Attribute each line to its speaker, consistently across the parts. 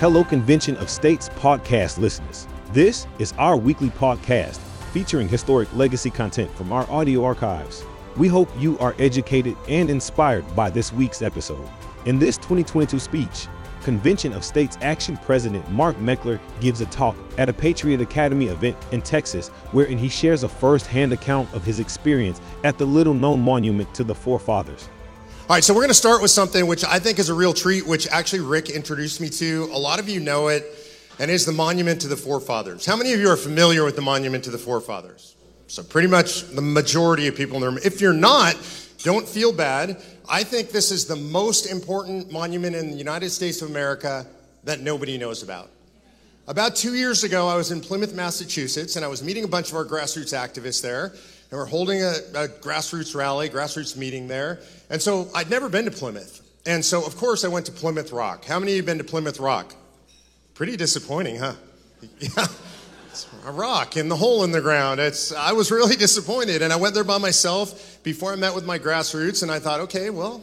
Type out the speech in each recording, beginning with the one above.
Speaker 1: Hello, Convention of States podcast listeners. This is our weekly podcast featuring historic legacy content from our audio archives. We hope you are educated and inspired by this week's episode. In this 2022 speech, Convention of States Action President Mark Meckler gives a talk at a Patriot Academy event in Texas, wherein he shares a first hand account of his experience at the little known monument to the forefathers.
Speaker 2: All right, so we're going to start with something which I think is a real treat, which actually Rick introduced me to. A lot of you know it, and is the Monument to the Forefathers. How many of you are familiar with the Monument to the Forefathers? So, pretty much the majority of people in the room. If you're not, don't feel bad. I think this is the most important monument in the United States of America that nobody knows about. About two years ago, I was in Plymouth, Massachusetts, and I was meeting a bunch of our grassroots activists there. And we're holding a, a grassroots rally, grassroots meeting there. And so I'd never been to Plymouth. And so, of course, I went to Plymouth Rock. How many of you have been to Plymouth Rock? Pretty disappointing, huh? Yeah a rock in the hole in the ground. It's, I was really disappointed. And I went there by myself before I met with my grassroots, and I thought, okay, well,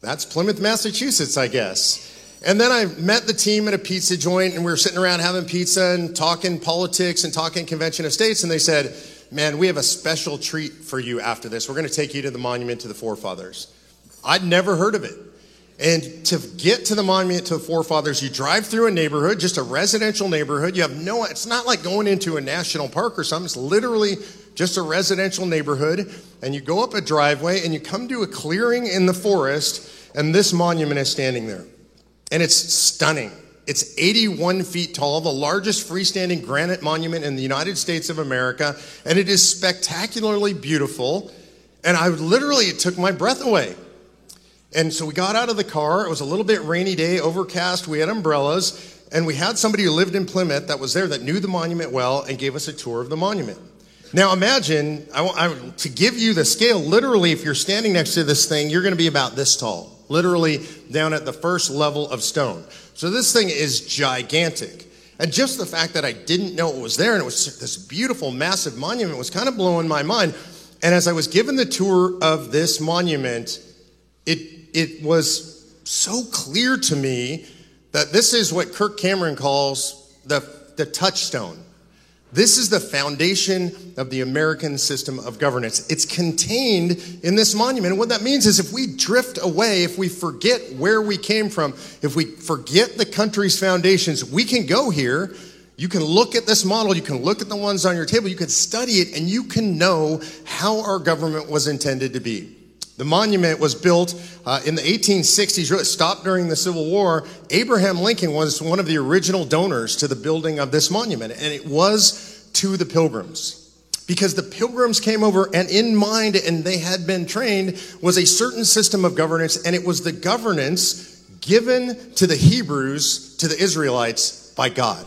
Speaker 2: that's Plymouth, Massachusetts, I guess. And then I met the team at a pizza joint, and we were sitting around having pizza and talking politics and talking convention of states, and they said, Man, we have a special treat for you after this. We're going to take you to the monument to the forefathers. I'd never heard of it. And to get to the monument to the forefathers, you drive through a neighborhood, just a residential neighborhood. You have no, it's not like going into a national park or something. It's literally just a residential neighborhood. And you go up a driveway and you come to a clearing in the forest, and this monument is standing there. And it's stunning. It's 81 feet tall, the largest freestanding granite monument in the United States of America, and it is spectacularly beautiful. And I literally, it took my breath away. And so we got out of the car. It was a little bit rainy day, overcast. We had umbrellas. And we had somebody who lived in Plymouth that was there that knew the monument well and gave us a tour of the monument. Now imagine, I, I, to give you the scale, literally, if you're standing next to this thing, you're going to be about this tall, literally down at the first level of stone. So this thing is gigantic. And just the fact that I didn't know it was there and it was this beautiful, massive monument was kind of blowing my mind. And as I was given the tour of this monument, it it was so clear to me that this is what Kirk Cameron calls the, the touchstone. This is the foundation of the American system of governance. It's contained in this monument. And what that means is if we drift away, if we forget where we came from, if we forget the country's foundations, we can go here. You can look at this model, you can look at the ones on your table, you can study it, and you can know how our government was intended to be. The monument was built uh, in the 1860s, really stopped during the Civil War. Abraham Lincoln was one of the original donors to the building of this monument, and it was to the pilgrims. Because the pilgrims came over, and in mind, and they had been trained, was a certain system of governance, and it was the governance given to the Hebrews, to the Israelites, by God.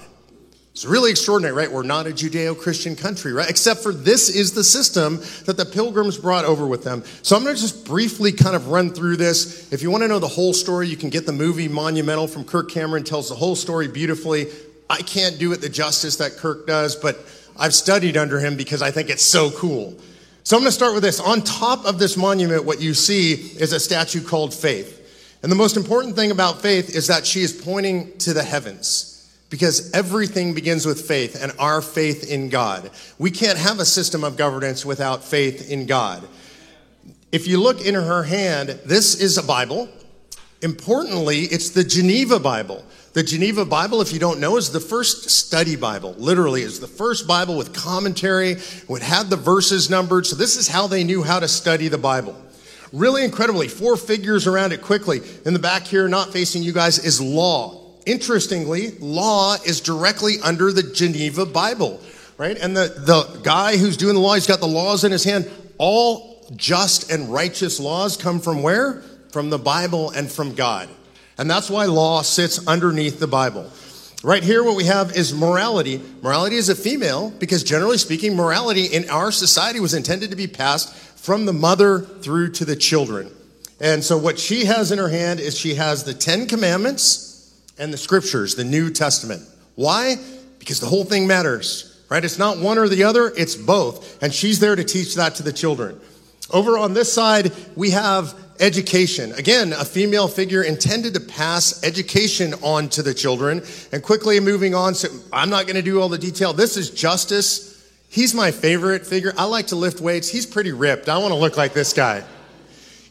Speaker 2: It's really extraordinary, right? We're not a Judeo Christian country, right? Except for this is the system that the pilgrims brought over with them. So I'm going to just briefly kind of run through this. If you want to know the whole story, you can get the movie Monumental from Kirk Cameron, tells the whole story beautifully. I can't do it the justice that Kirk does, but I've studied under him because I think it's so cool. So I'm going to start with this. On top of this monument, what you see is a statue called Faith. And the most important thing about Faith is that she is pointing to the heavens because everything begins with faith and our faith in God. We can't have a system of governance without faith in God. If you look in her hand, this is a Bible. Importantly, it's the Geneva Bible. The Geneva Bible, if you don't know, is the first study Bible. Literally, is the first Bible with commentary, would have the verses numbered. So this is how they knew how to study the Bible. Really incredibly, four figures around it quickly. In the back here, not facing you guys, is law. Interestingly, law is directly under the Geneva Bible, right? And the, the guy who's doing the law, he's got the laws in his hand. All just and righteous laws come from where? From the Bible and from God. And that's why law sits underneath the Bible. Right here, what we have is morality. Morality is a female because, generally speaking, morality in our society was intended to be passed from the mother through to the children. And so, what she has in her hand is she has the Ten Commandments and the scriptures, the New Testament. Why? Because the whole thing matters, right? It's not one or the other, it's both. And she's there to teach that to the children. Over on this side, we have education. Again, a female figure intended to pass education on to the children. And quickly moving on, so I'm not going to do all the detail. This is Justice. He's my favorite figure. I like to lift weights. He's pretty ripped. I want to look like this guy.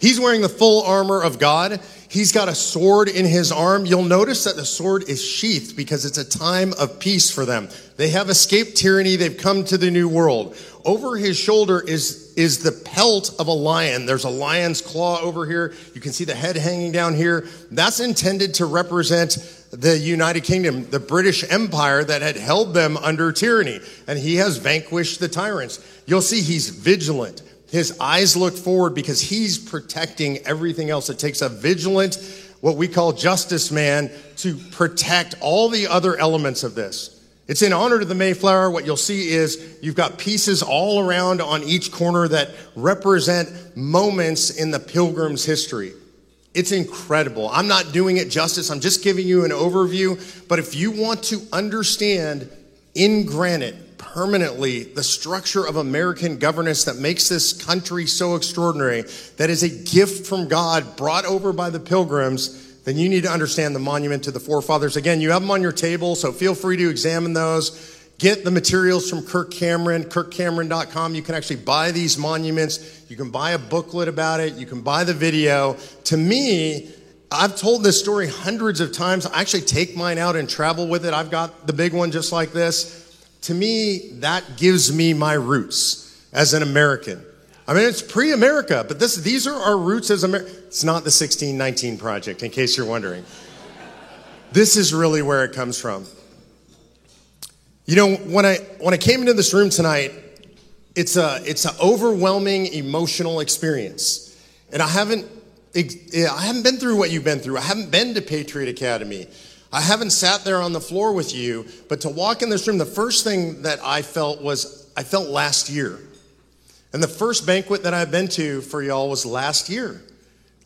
Speaker 2: He's wearing the full armor of God. He's got a sword in his arm. You'll notice that the sword is sheathed because it's a time of peace for them. They have escaped tyranny. They've come to the new world. Over his shoulder is, is the pelt of a lion. There's a lion's claw over here. You can see the head hanging down here. That's intended to represent the United Kingdom, the British Empire that had held them under tyranny. And he has vanquished the tyrants. You'll see he's vigilant. His eyes look forward because he's protecting everything else. It takes a vigilant, what we call justice man, to protect all the other elements of this. It's in honor to the Mayflower. What you'll see is you've got pieces all around on each corner that represent moments in the pilgrim's history. It's incredible. I'm not doing it justice. I'm just giving you an overview. But if you want to understand in granite permanently the structure of American governance that makes this country so extraordinary, that is a gift from God brought over by the pilgrims, then you need to understand the monument to the forefathers. Again, you have them on your table, so feel free to examine those. Get the materials from Kirk Cameron, kirkcameron.com. You can actually buy these monuments. You can buy a booklet about it. You can buy the video. To me, I've told this story hundreds of times. I actually take mine out and travel with it. I've got the big one just like this to me, that gives me my roots as an American. I mean, it's pre America, but this, these are our roots as America. It's not the 1619 Project, in case you're wondering. this is really where it comes from. You know, when I, when I came into this room tonight, it's a it's an overwhelming emotional experience, and I haven't I haven't been through what you've been through. I haven't been to Patriot Academy. I haven't sat there on the floor with you, but to walk in this room, the first thing that I felt was I felt last year. And the first banquet that I've been to for y'all was last year.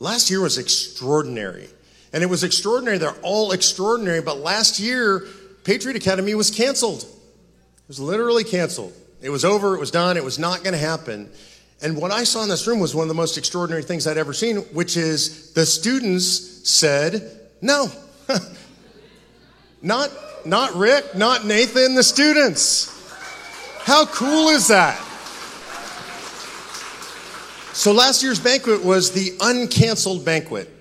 Speaker 2: Last year was extraordinary. And it was extraordinary. They're all extraordinary. But last year, Patriot Academy was canceled. It was literally canceled. It was over. It was done. It was not going to happen. And what I saw in this room was one of the most extraordinary things I'd ever seen, which is the students said, no, Not, not Rick, not Nathan, the students. How cool is that? So last year's banquet was the uncanceled banquet.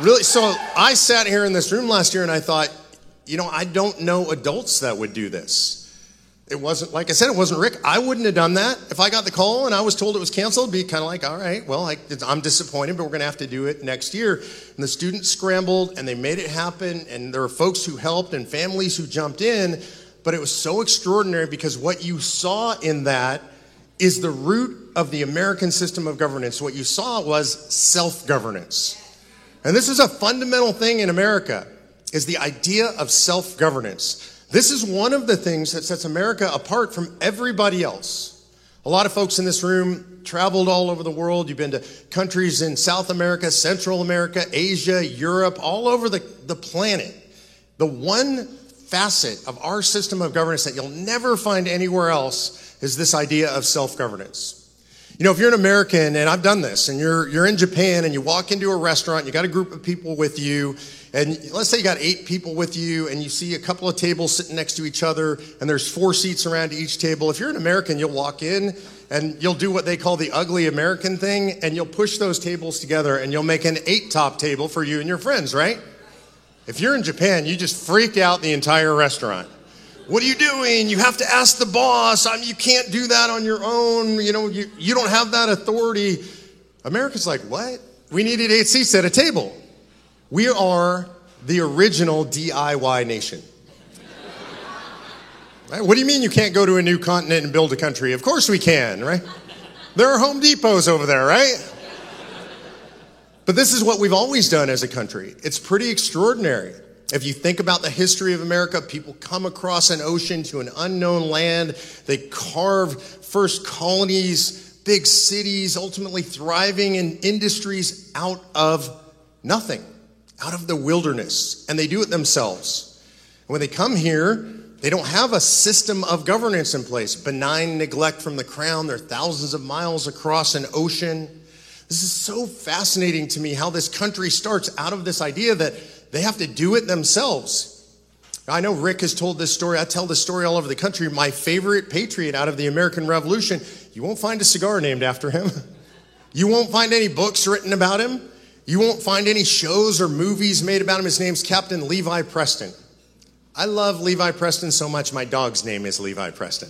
Speaker 2: Really, so I sat here in this room last year and I thought, you know, I don't know adults that would do this. It wasn't, like I said, it wasn't Rick. I wouldn't have done that. If I got the call and I was told it was canceled, be kind of like, all right, well, I, am disappointed, but we're going to have to do it next year. And the students scrambled and they made it happen. And there were folks who helped and families who jumped in. But it was so extraordinary because what you saw in that is the root of the American system of governance. What you saw was self governance. And this is a fundamental thing in America is the idea of self governance. This is one of the things that sets America apart from everybody else. A lot of folks in this room traveled all over the world. You've been to countries in South America, Central America, Asia, Europe, all over the, the planet. The one facet of our system of governance that you'll never find anywhere else is this idea of self governance. You know, if you're an American, and I've done this, and you're, you're in Japan and you walk into a restaurant, you got a group of people with you, and let's say you got eight people with you and you see a couple of tables sitting next to each other and there's four seats around each table. If you're an American, you'll walk in and you'll do what they call the ugly American thing and you'll push those tables together and you'll make an eight top table for you and your friends, right? If you're in Japan, you just freak out the entire restaurant. What are you doing? You have to ask the boss. I mean, you can't do that on your own. You know, you, you don't have that authority. America's like, what? We needed eight seats at a table. We are the original DIY nation. Right? What do you mean you can't go to a new continent and build a country? Of course we can, right? There are Home Depots over there, right? But this is what we've always done as a country. It's pretty extraordinary. If you think about the history of America, people come across an ocean to an unknown land. They carve first colonies, big cities, ultimately thriving in industries out of nothing out of the wilderness, and they do it themselves. And when they come here, They don't have a system of governance in place. Benign neglect from the crown. They're thousands of miles across an ocean. This is so fascinating to me how this country starts out of this idea that they have to do it themselves. I know Rick has told this story. I tell this story all over the country. My favorite patriot out of the American Revolution, you won't find a cigar named after him. You won't find any books written about him. You won't find any shows or movies made about him. His name's Captain Levi Preston. I love Levi Preston so much, my dog's name is Levi Preston.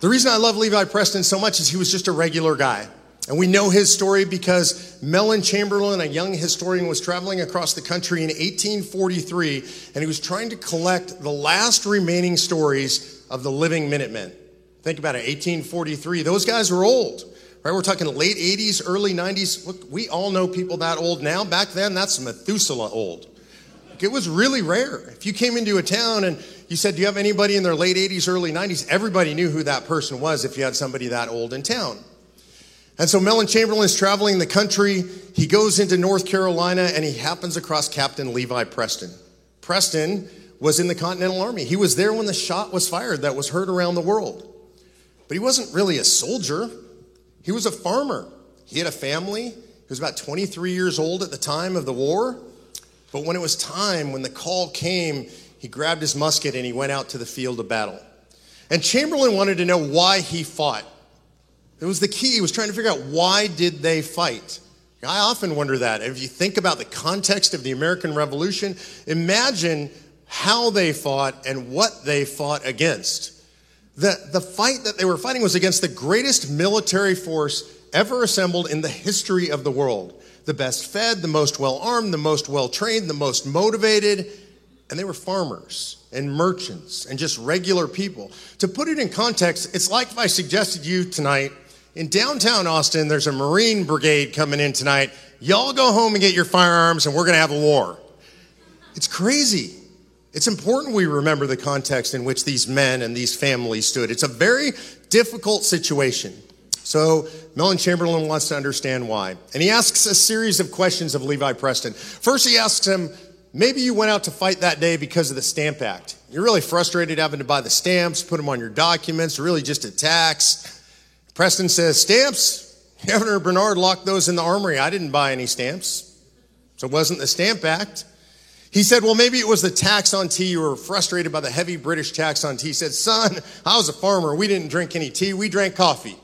Speaker 2: The reason I love Levi Preston so much is he was just a regular guy. And we know his story because Mellen Chamberlain, a young historian, was traveling across the country in 1843 and he was trying to collect the last remaining stories of the living Minutemen. Think about it, 1843. Those guys were old, right? We're talking late 80s, early 90s. Look, we all know people that old now. Back then, that's Methuselah old. It was really rare. If you came into a town and you said, Do you have anybody in their late 80s, early 90s? Everybody knew who that person was if you had somebody that old in town. And so Mellen Chamberlain is traveling the country. He goes into North Carolina and he happens across Captain Levi Preston. Preston was in the Continental Army. He was there when the shot was fired that was heard around the world. But he wasn't really a soldier, he was a farmer. He had a family. He was about 23 years old at the time of the war. But when it was time, when the call came, he grabbed his musket and he went out to the field of battle. And Chamberlain wanted to know why he fought. It was the key. He was trying to figure out why did they fight? I often wonder that. If you think about the context of the American Revolution, imagine how they fought and what they fought against. The, the fight that they were fighting was against the greatest military force ever assembled in the history of the world. The best fed, the most well armed, the most well trained, the most motivated. And they were farmers and merchants and just regular people. To put it in context, it's like if I suggested you tonight in downtown Austin, there's a Marine brigade coming in tonight. Y'all go home and get your firearms, and we're going to have a war. It's crazy. It's important we remember the context in which these men and these families stood. It's a very difficult situation. So, Mellen Chamberlain wants to understand why. And he asks a series of questions of Levi Preston. First, he asks him, Maybe you went out to fight that day because of the Stamp Act. You're really frustrated having to buy the stamps, put them on your documents, really just a tax. Preston says, Stamps? Governor Bernard locked those in the armory. I didn't buy any stamps. So it wasn't the Stamp Act. He said, Well, maybe it was the tax on tea. You were frustrated by the heavy British tax on tea. He said, Son, I was a farmer. We didn't drink any tea. We drank coffee.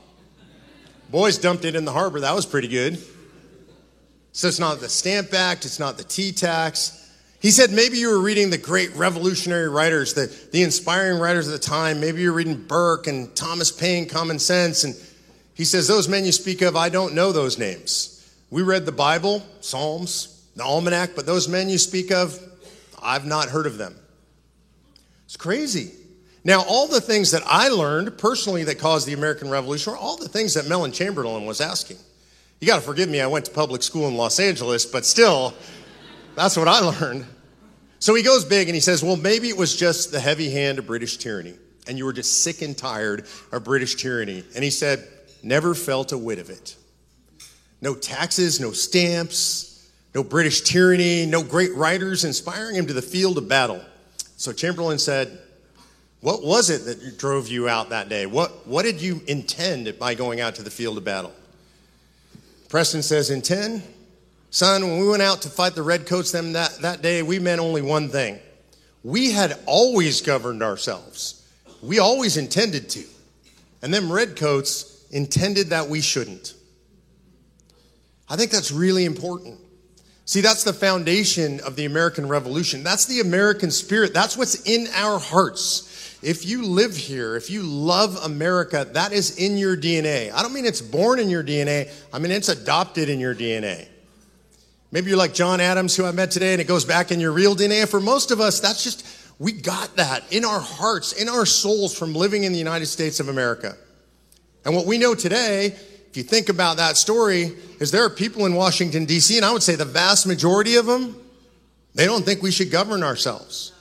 Speaker 2: Boys dumped it in the harbor. That was pretty good. So it's not the Stamp Act, it's not the tea tax. He said maybe you were reading the great revolutionary writers, the, the inspiring writers of the time. Maybe you're reading Burke and Thomas Paine, Common Sense. And he says, Those men you speak of, I don't know those names. We read the Bible, Psalms, the Almanac, but those men you speak of, I've not heard of them. It's crazy. Now, all the things that I learned personally that caused the American Revolution are all the things that Mellen Chamberlain was asking. You got to forgive me, I went to public school in Los Angeles, but still, that's what I learned. So he goes big and he says, Well, maybe it was just the heavy hand of British tyranny, and you were just sick and tired of British tyranny. And he said, Never felt a whit of it. No taxes, no stamps, no British tyranny, no great writers inspiring him to the field of battle. So Chamberlain said, What was it that drove you out that day? What, what did you intend by going out to the field of battle? Preston says, Intend? Son, when we went out to fight the redcoats them that, that day, we meant only one thing. We had always governed ourselves. We always intended to. And them redcoats intended that we shouldn't. I think that's really important. See, that's the foundation of the American Revolution. That's the American spirit. That's what's in our hearts. If you live here, if you love America, that is in your DNA. I don't mean it's born in your DNA, I mean it's adopted in your DNA. Maybe you're like John Adams, who I met today, and it goes back in your real DNA. For most of us, that's just, we got that in our hearts, in our souls from living in the United States of America. And what we know today, if you think about that story, is there are people in Washington, D.C., and I would say the vast majority of them, they don't think we should govern ourselves.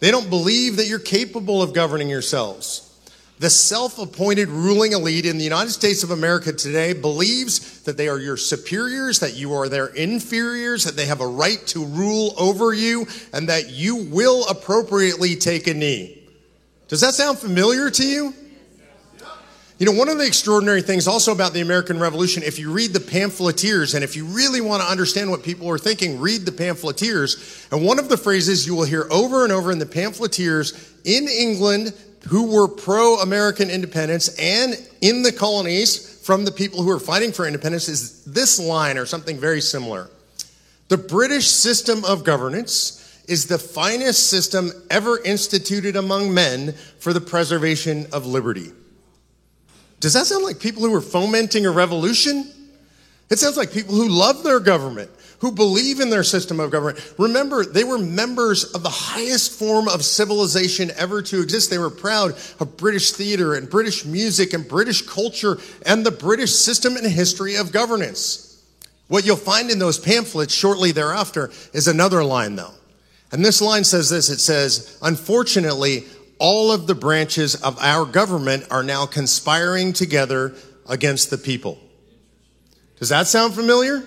Speaker 2: They don't believe that you're capable of governing yourselves. The self appointed ruling elite in the United States of America today believes that they are your superiors, that you are their inferiors, that they have a right to rule over you, and that you will appropriately take a knee. Does that sound familiar to you? You know, one of the extraordinary things also about the American Revolution, if you read the pamphleteers, and if you really want to understand what people are thinking, read the pamphleteers. And one of the phrases you will hear over and over in the pamphleteers in England who were pro American independence and in the colonies from the people who are fighting for independence is this line or something very similar. The British system of governance is the finest system ever instituted among men for the preservation of liberty. Does that sound like people who are fomenting a revolution? It sounds like people who love their government, who believe in their system of government. Remember, they were members of the highest form of civilization ever to exist. They were proud of British theater and British music and British culture and the British system and history of governance. What you'll find in those pamphlets shortly thereafter is another line, though. And this line says this it says, Unfortunately, all of the branches of our government are now conspiring together against the people. Does that sound familiar?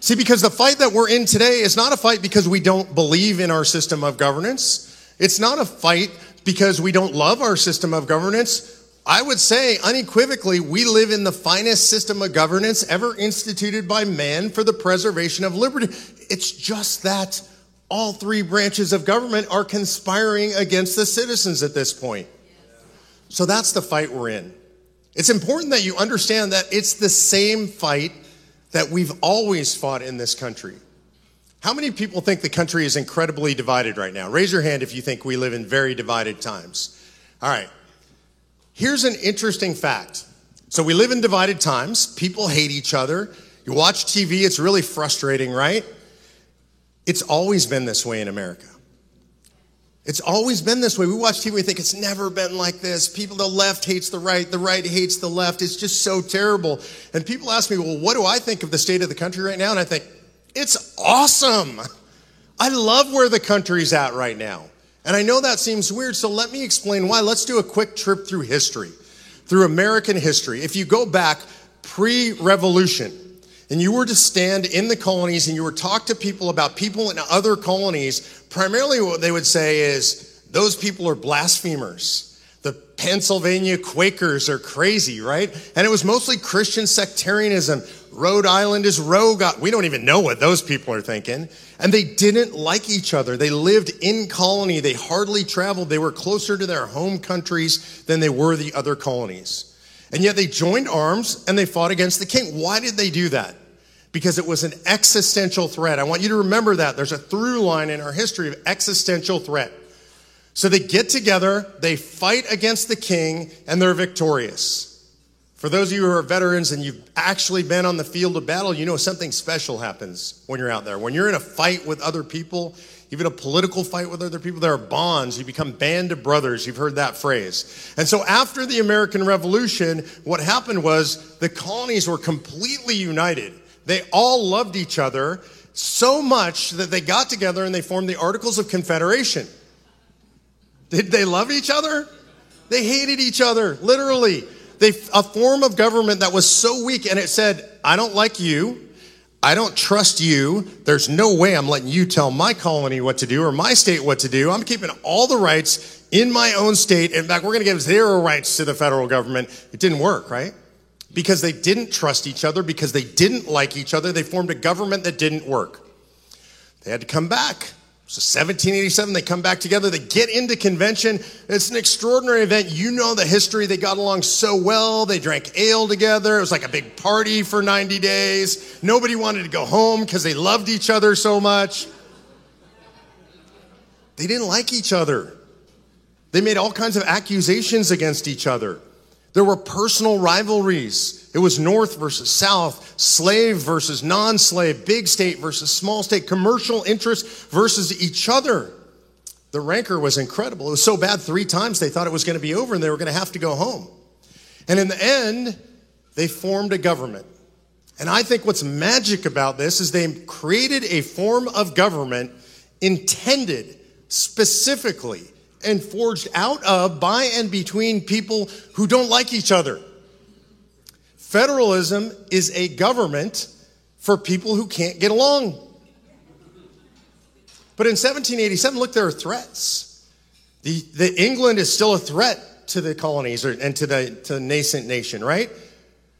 Speaker 2: See, because the fight that we're in today is not a fight because we don't believe in our system of governance. It's not a fight because we don't love our system of governance. I would say unequivocally, we live in the finest system of governance ever instituted by man for the preservation of liberty. It's just that all three branches of government are conspiring against the citizens at this point. So that's the fight we're in. It's important that you understand that it's the same fight that we've always fought in this country. How many people think the country is incredibly divided right now? Raise your hand if you think we live in very divided times. All right. Here's an interesting fact. So we live in divided times. People hate each other. You watch TV, it's really frustrating, right? It's always been this way in America. It's always been this way. We watch TV, we think it's never been like this. People, the left hates the right, the right hates the left. It's just so terrible. And people ask me, well, what do I think of the state of the country right now? And I think, it's awesome. I love where the country's at right now. And I know that seems weird, so let me explain why. Let's do a quick trip through history, through American history. If you go back pre revolution, and you were to stand in the colonies and you were talk to people about people in other colonies, primarily what they would say is, those people are blasphemers. The Pennsylvania Quakers are crazy, right? And it was mostly Christian sectarianism. Rhode Island is rogue. We don't even know what those people are thinking. And they didn't like each other. They lived in colony. They hardly traveled. They were closer to their home countries than they were the other colonies. And yet they joined arms and they fought against the king. Why did they do that? Because it was an existential threat. I want you to remember that. There's a through line in our history of existential threat. So they get together, they fight against the king, and they're victorious. For those of you who are veterans and you've actually been on the field of battle, you know something special happens when you're out there. When you're in a fight with other people, even a political fight with other people, there are bonds. You become band of brothers. You've heard that phrase. And so after the American Revolution, what happened was the colonies were completely united. They all loved each other so much that they got together and they formed the Articles of Confederation. Did they love each other? They hated each other, literally. They, a form of government that was so weak, and it said, I don't like you. I don't trust you. There's no way I'm letting you tell my colony what to do or my state what to do. I'm keeping all the rights in my own state. In fact, we're going to give zero rights to the federal government. It didn't work, right? Because they didn't trust each other, because they didn't like each other. They formed a government that didn't work. They had to come back. So 1787, they come back together. They get into convention. It's an extraordinary event. You know the history. They got along so well. They drank ale together. It was like a big party for 90 days. Nobody wanted to go home because they loved each other so much. They didn't like each other. They made all kinds of accusations against each other. There were personal rivalries. It was North versus South, slave versus non slave, big state versus small state, commercial interests versus each other. The rancor was incredible. It was so bad three times they thought it was going to be over and they were going to have to go home. And in the end, they formed a government. And I think what's magic about this is they created a form of government intended specifically and forged out of, by, and between people who don't like each other. Federalism is a government for people who can't get along. But in 1787, look, there are threats. The, the England is still a threat to the colonies or, and to the, to the nascent nation, right?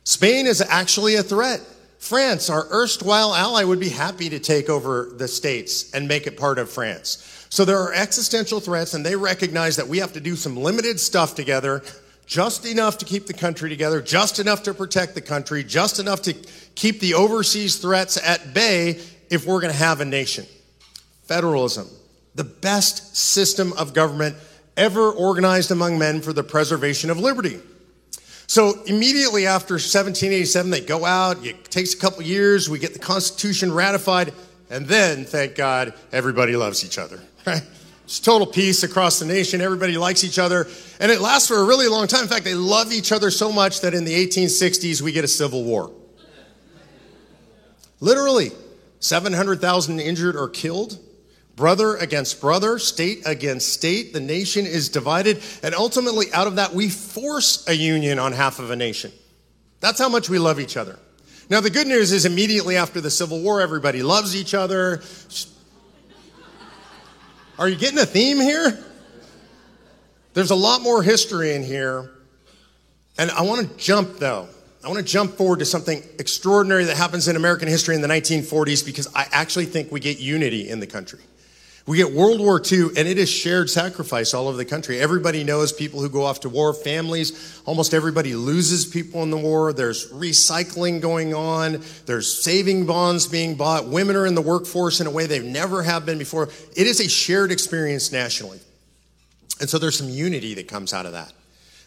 Speaker 2: Spain is actually a threat. France, our erstwhile ally, would be happy to take over the states and make it part of France. So there are existential threats, and they recognize that we have to do some limited stuff together, just enough to keep the country together, just enough to protect the country, just enough to keep the overseas threats at bay if we're going to have a nation. Federalism, the best system of government ever organized among men for the preservation of liberty. So immediately after 1787, they go out. It takes a couple years. We get the Constitution ratified, and then, thank God, everybody loves each other. Right? It's total peace across the nation. Everybody likes each other, and it lasts for a really long time. In fact, they love each other so much that in the 1860s we get a civil war. Literally, 700,000 injured or killed brother against brother, state against state. The nation is divided. And ultimately, out of that, we force a union on half of a nation. That's how much we love each other. Now, the good news is immediately after the Civil War, everybody loves each other. Are you getting a theme here? There's a lot more history in here. And I want to jump, though. I want to jump forward to something extraordinary that happens in American history in the 1940s because I actually think we get unity in the country. We get World War II, and it is shared sacrifice all over the country. Everybody knows people who go off to war, families. Almost everybody loses people in the war. There's recycling going on. There's saving bonds being bought. Women are in the workforce in a way they never have been before. It is a shared experience nationally. And so there's some unity that comes out of that.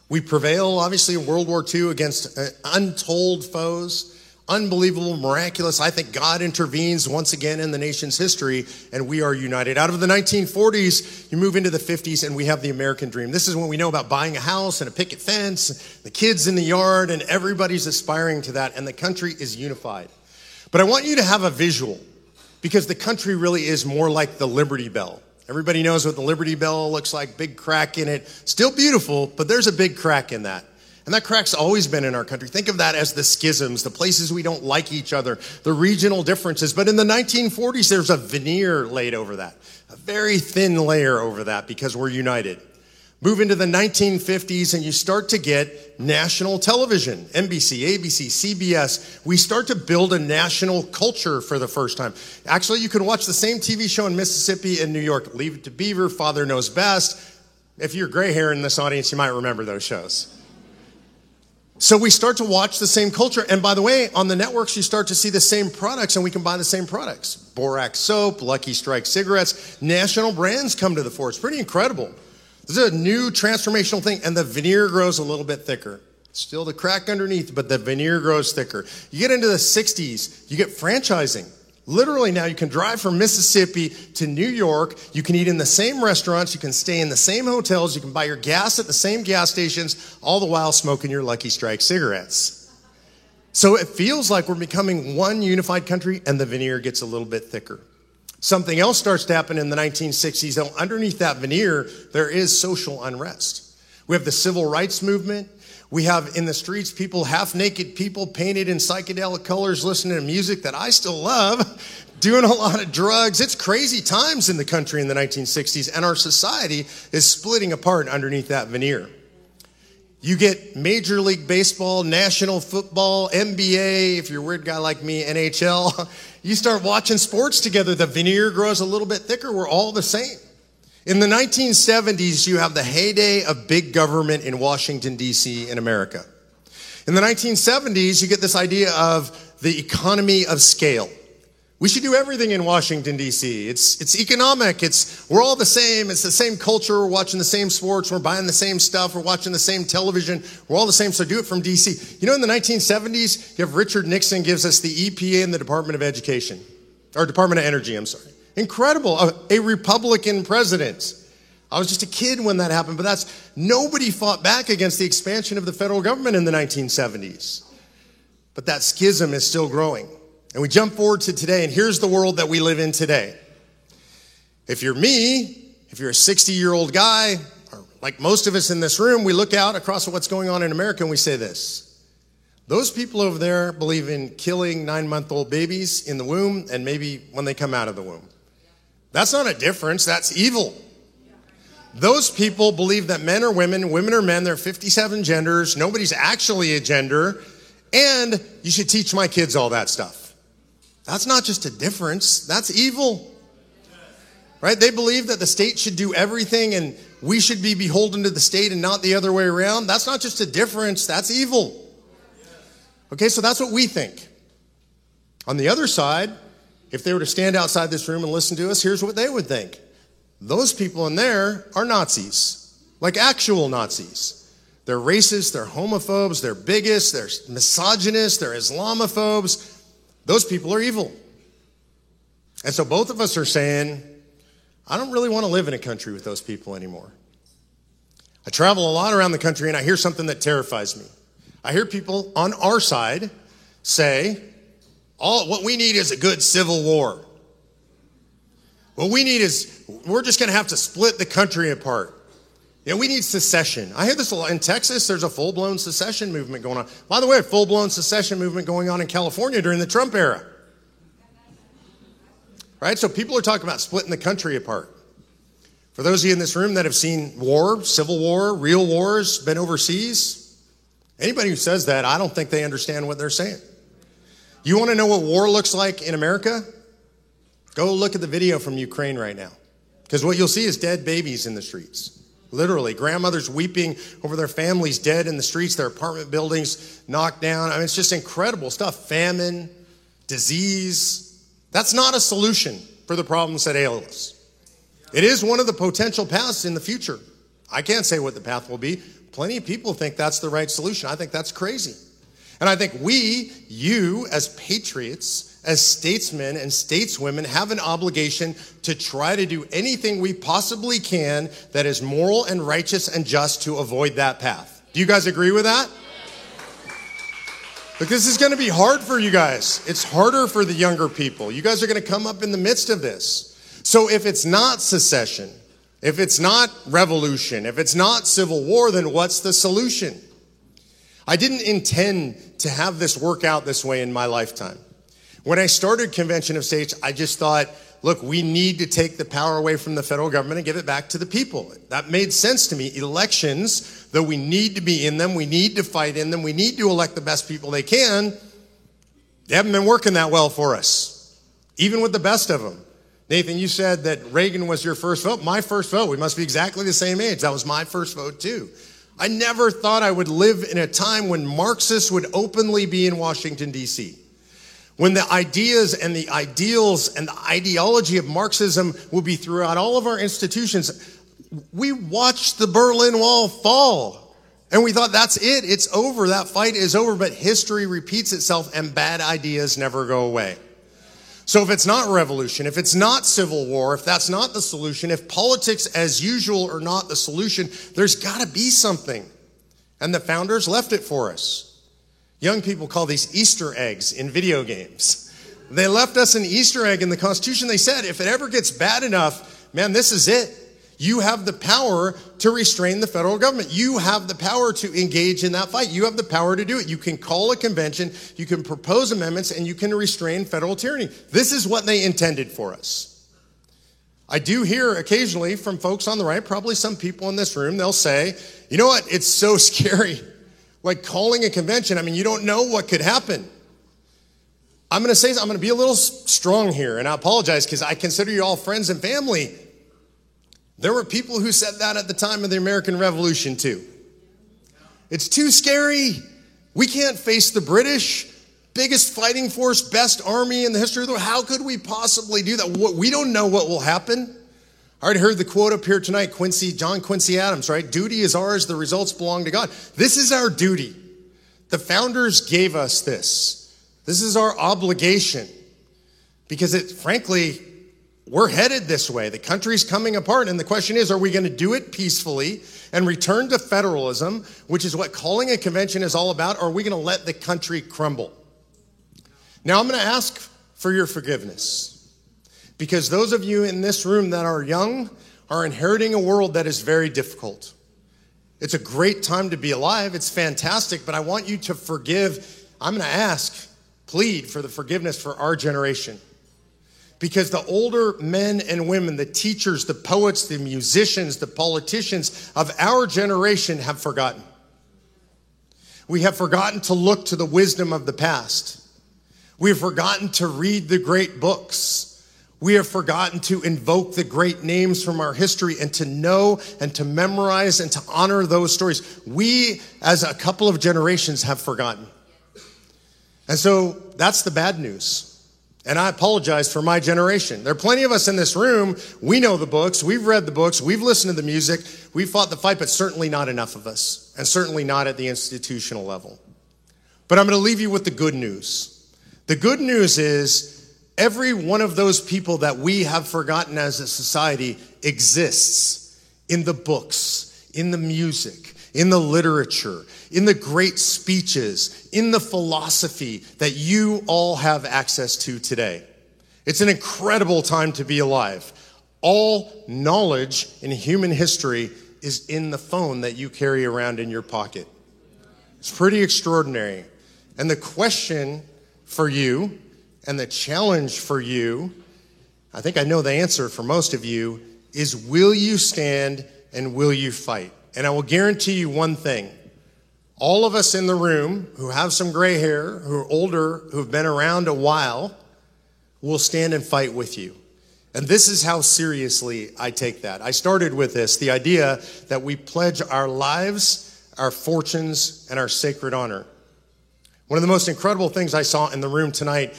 Speaker 2: We prevail, obviously, in World War II against uh, untold foes unbelievable, miraculous. I think God intervenes once again in the nation's history and we are united. Out of the 1940s, you move into the 50s and we have the American dream. This is when we know about buying a house and a picket fence, the kids in the yard, and everybody's aspiring to that, and the country is unified. But I want you to have a visual because the country really is more like the Liberty Bell. Everybody knows what the Liberty Bell looks like, big crack in it. Still beautiful, but there's a big crack in that. And that crack's always been in our country. Think of that as the schisms, the places we don't like each other, the regional differences. But in the 1940s, there's a veneer laid over that, a very thin layer over that because we're united. Move into the 1950s and you start to get national television, NBC, ABC, CBS. We start to build a national culture for the first time. Actually, you can watch the same TV show in Mississippi and New York. Leave it to Beaver, Father Knows Best. If you're gray hair in this audience, you might remember those shows. So we start to watch the same culture. And by the way, on the networks, you start to see the same products and we can buy the same products. Borax soap, Lucky Strike cigarettes, national brands come to the fore. It's pretty incredible. This is a new transformational thing and the veneer grows a little bit thicker. Still the crack underneath, but the veneer grows thicker. You get into the 60s, you get franchising. Literally now you can drive from Mississippi to New York. You can eat in the same restaurants. You can stay in the same hotels. You can buy your gas at the same gas stations, all the while smoking your Lucky Strike cigarettes. So it feels like we're becoming one unified country and the veneer gets a little bit thicker. Something else starts to happen in the 1960s. Though underneath that veneer, there is social unrest. We have the civil rights movement. We have in the streets people, half naked people painted in psychedelic colors, listening to music that I still love, doing a lot of drugs. It's crazy times in the country in the 1960s, and our society is splitting apart underneath that veneer. You get Major League Baseball, National Football, NBA, if you're a weird guy like me, NHL. You start watching sports together, the veneer grows a little bit thicker. We're all the same. In the 1970s, you have the heyday of big government in Washington, D.C. in America. In the 1970s, you get this idea of the economy of scale. We should do everything in Washington, D.C. It's, it's economic. It's, we're all the same. It's the same culture. We're watching the same sports. We're buying the same stuff. We're watching the same television. We're all the same. So do it from D.C. You know, in the 1970s, you have Richard Nixon gives us the EPA and the Department of Education, or Department of Energy, I'm sorry. Incredible. A, a Republican president. I was just a kid when that happened, but that's nobody fought back against the expansion of the federal government in the 1970s. But that schism is still growing. And we jump forward to today, and here's the world that we live in today. If you're me, if you're a 60 year old guy, or like most of us in this room, we look out across what's going on in America and we say this. Those people over there believe in killing nine month old babies in the womb and maybe when they come out of the womb. That's not a difference, that's evil. Those people believe that men are women, women are men, there are 57 genders, nobody's actually a gender, and you should teach my kids all that stuff. That's not just a difference, that's evil. Right? They believe that the state should do everything and we should be beholden to the state and not the other way around. That's not just a difference, that's evil. Okay, so that's what we think. On the other side, if they were to stand outside this room and listen to us, here's what they would think. Those people in there are Nazis, like actual Nazis. They're racist, they're homophobes, they're bigots, they're misogynists, they're Islamophobes. Those people are evil. And so both of us are saying, I don't really want to live in a country with those people anymore. I travel a lot around the country and I hear something that terrifies me. I hear people on our side say, all what we need is a good civil war. What we need is we're just going to have to split the country apart. Yeah, we need secession. I hear this a lot. In Texas, there's a full blown secession movement going on. By the way, a full blown secession movement going on in California during the Trump era. Right? So people are talking about splitting the country apart. For those of you in this room that have seen war, civil war, real wars, been overseas, Anybody who says that, I don't think they understand what they're saying. You want to know what war looks like in America? Go look at the video from Ukraine right now. Because what you'll see is dead babies in the streets. Literally, grandmothers weeping over their families dead in the streets, their apartment buildings knocked down. I mean, it's just incredible stuff. Famine, disease. That's not a solution for the problems that ail us. It is one of the potential paths in the future. I can't say what the path will be, Plenty of people think that's the right solution. I think that's crazy. And I think we, you, as patriots, as statesmen and stateswomen, have an obligation to try to do anything we possibly can that is moral and righteous and just to avoid that path. Do you guys agree with that? But this is going to be hard for you guys. It's harder for the younger people. You guys are going to come up in the midst of this. So if it's not secession, if it's not revolution, if it's not civil war, then what's the solution? I didn't intend to have this work out this way in my lifetime. When I started Convention of States, I just thought, look, we need to take the power away from the federal government and give it back to the people. That made sense to me. Elections, though we need to be in them, we need to fight in them, we need to elect the best people they can, they haven't been working that well for us, even with the best of them. Nathan, you said that Reagan was your first vote. My first vote. We must be exactly the same age. That was my first vote, too. I never thought I would live in a time when Marxists would openly be in Washington, D.C. When the ideas and the ideals and the ideology of Marxism would be throughout all of our institutions. We watched the Berlin Wall fall. And we thought, that's it. It's over. That fight is over. But history repeats itself and bad ideas never go away. So if it's not revolution, if it's not civil war, if that's not the solution, if politics as usual are not the solution, there's got to be something. And the founders left it for us. Young people call these Easter eggs in video games. They left us an Easter egg in the Constitution. They said if it ever gets bad enough, man, this is it. You have the power to restrain the federal government. You have the power to engage in that fight. You have the power to do it. You can call a convention, you can propose amendments, and you can restrain federal tyranny. This is what they intended for us. I do hear occasionally from folks on the right, probably some people in this room, they'll say, you know what, it's so scary. Like calling a convention, I mean, you don't know what could happen. I'm going to say, I'm going to be a little strong here, and I apologize because I consider you all friends and family. There were people who said that at the time of the American Revolution, too. It's too scary. We can't face the British, biggest fighting force, best army in the history of the world. How could we possibly do that? We don't know what will happen. I already heard the quote up here tonight, Quincy, John Quincy Adams, right? Duty is ours, the results belong to God. This is our duty. The founders gave us this. This is our obligation because it, frankly, we're headed this way. The country's coming apart. And the question is, are we going to do it peacefully and return to federalism, which is what calling a convention is all about, or are we going to let the country crumble? Now, I'm going to ask for your forgiveness because those of you in this room that are young are inheriting a world that is very difficult. It's a great time to be alive. It's fantastic, but I want you to forgive. I'm going to ask, plead for the forgiveness for our generation. Because the older men and women, the teachers, the poets, the musicians, the politicians of our generation have forgotten. We have forgotten to look to the wisdom of the past. We have forgotten to read the great books. We have forgotten to invoke the great names from our history and to know and to memorize and to honor those stories. We, as a couple of generations, have forgotten. And so that's the bad news. And I apologize for my generation. There are plenty of us in this room. We know the books. We've read the books. We've listened to the music. We've fought the fight, but certainly not enough of us, and certainly not at the institutional level. But I'm going to leave you with the good news. The good news is every one of those people that we have forgotten as a society exists in the books, in the music, in the literature, in the great speeches, in the philosophy that you all have access to today. It's an incredible time to be alive. All knowledge in human history is in the phone that you carry around in your pocket. It's pretty extraordinary. And the question for you and the challenge for you, I think I know the answer for most of you, is will you stand and will you fight? And I will guarantee you one thing. All of us in the room who have some gray hair, who are older, who've been around a while, will stand and fight with you. And this is how seriously I take that. I started with this the idea that we pledge our lives, our fortunes, and our sacred honor. One of the most incredible things I saw in the room tonight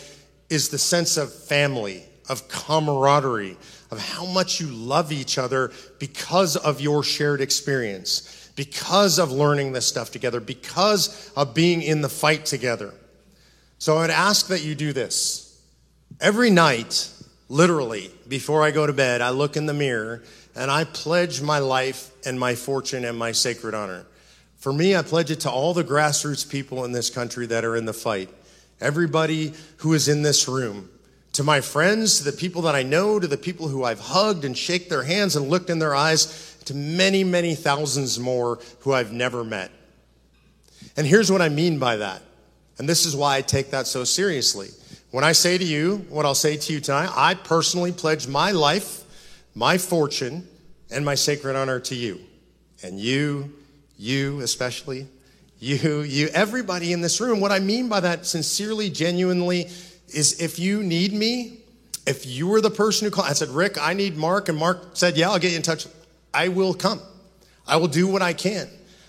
Speaker 2: is the sense of family, of camaraderie, of how much you love each other because of your shared experience, because of learning this stuff together, because of being in the fight together. So I would ask that you do this. Every night, literally, before I go to bed, I look in the mirror and I pledge my life and my fortune and my sacred honor. For me, I pledge it to all the grassroots people in this country that are in the fight. Everybody who is in this room, to my friends, to the people that I know, to the people who I've hugged and shake their hands and looked in their eyes, to many, many thousands more who I've never met. And here's what I mean by that. And this is why I take that so seriously. When I say to you what I'll say to you tonight, I personally pledge my life, my fortune, and my sacred honor to you. And you, you especially, you, you, everybody in this room. What I mean by that sincerely, genuinely, is if you need me, if you were the person who called, I said, Rick, I need Mark, and Mark said, Yeah, I'll get you in touch. I will come. I will do what I can.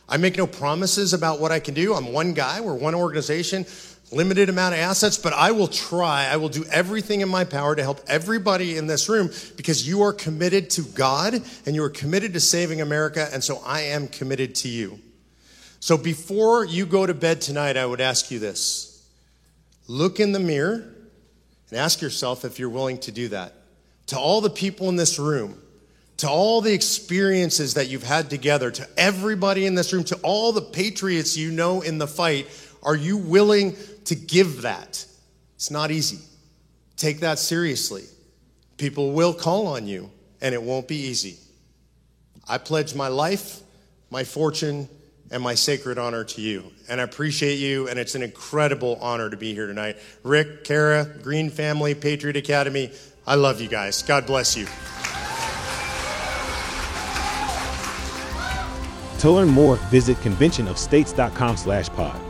Speaker 2: I make no promises about what I can do. I'm one guy, we're one organization, limited amount of assets, but I will try. I will do everything in my power to help everybody in this room because you are committed to God and you are committed to saving America, and so I am committed to you. So before you go to bed tonight, I would ask you this Look in the mirror and ask yourself if you're willing to do that. To all the people in this room, to all the experiences that you've had together, to everybody in this room, to all the patriots you know in the fight, are you willing to give that? It's not easy. Take that seriously. People will call on you, and it won't be easy. I pledge my life, my fortune, and my sacred honor to you. And I appreciate you, and it's an incredible honor to be here tonight. Rick, Kara, Green Family, Patriot Academy, I love you guys. God bless you.
Speaker 1: To learn more, visit conventionofstates.com slash pod.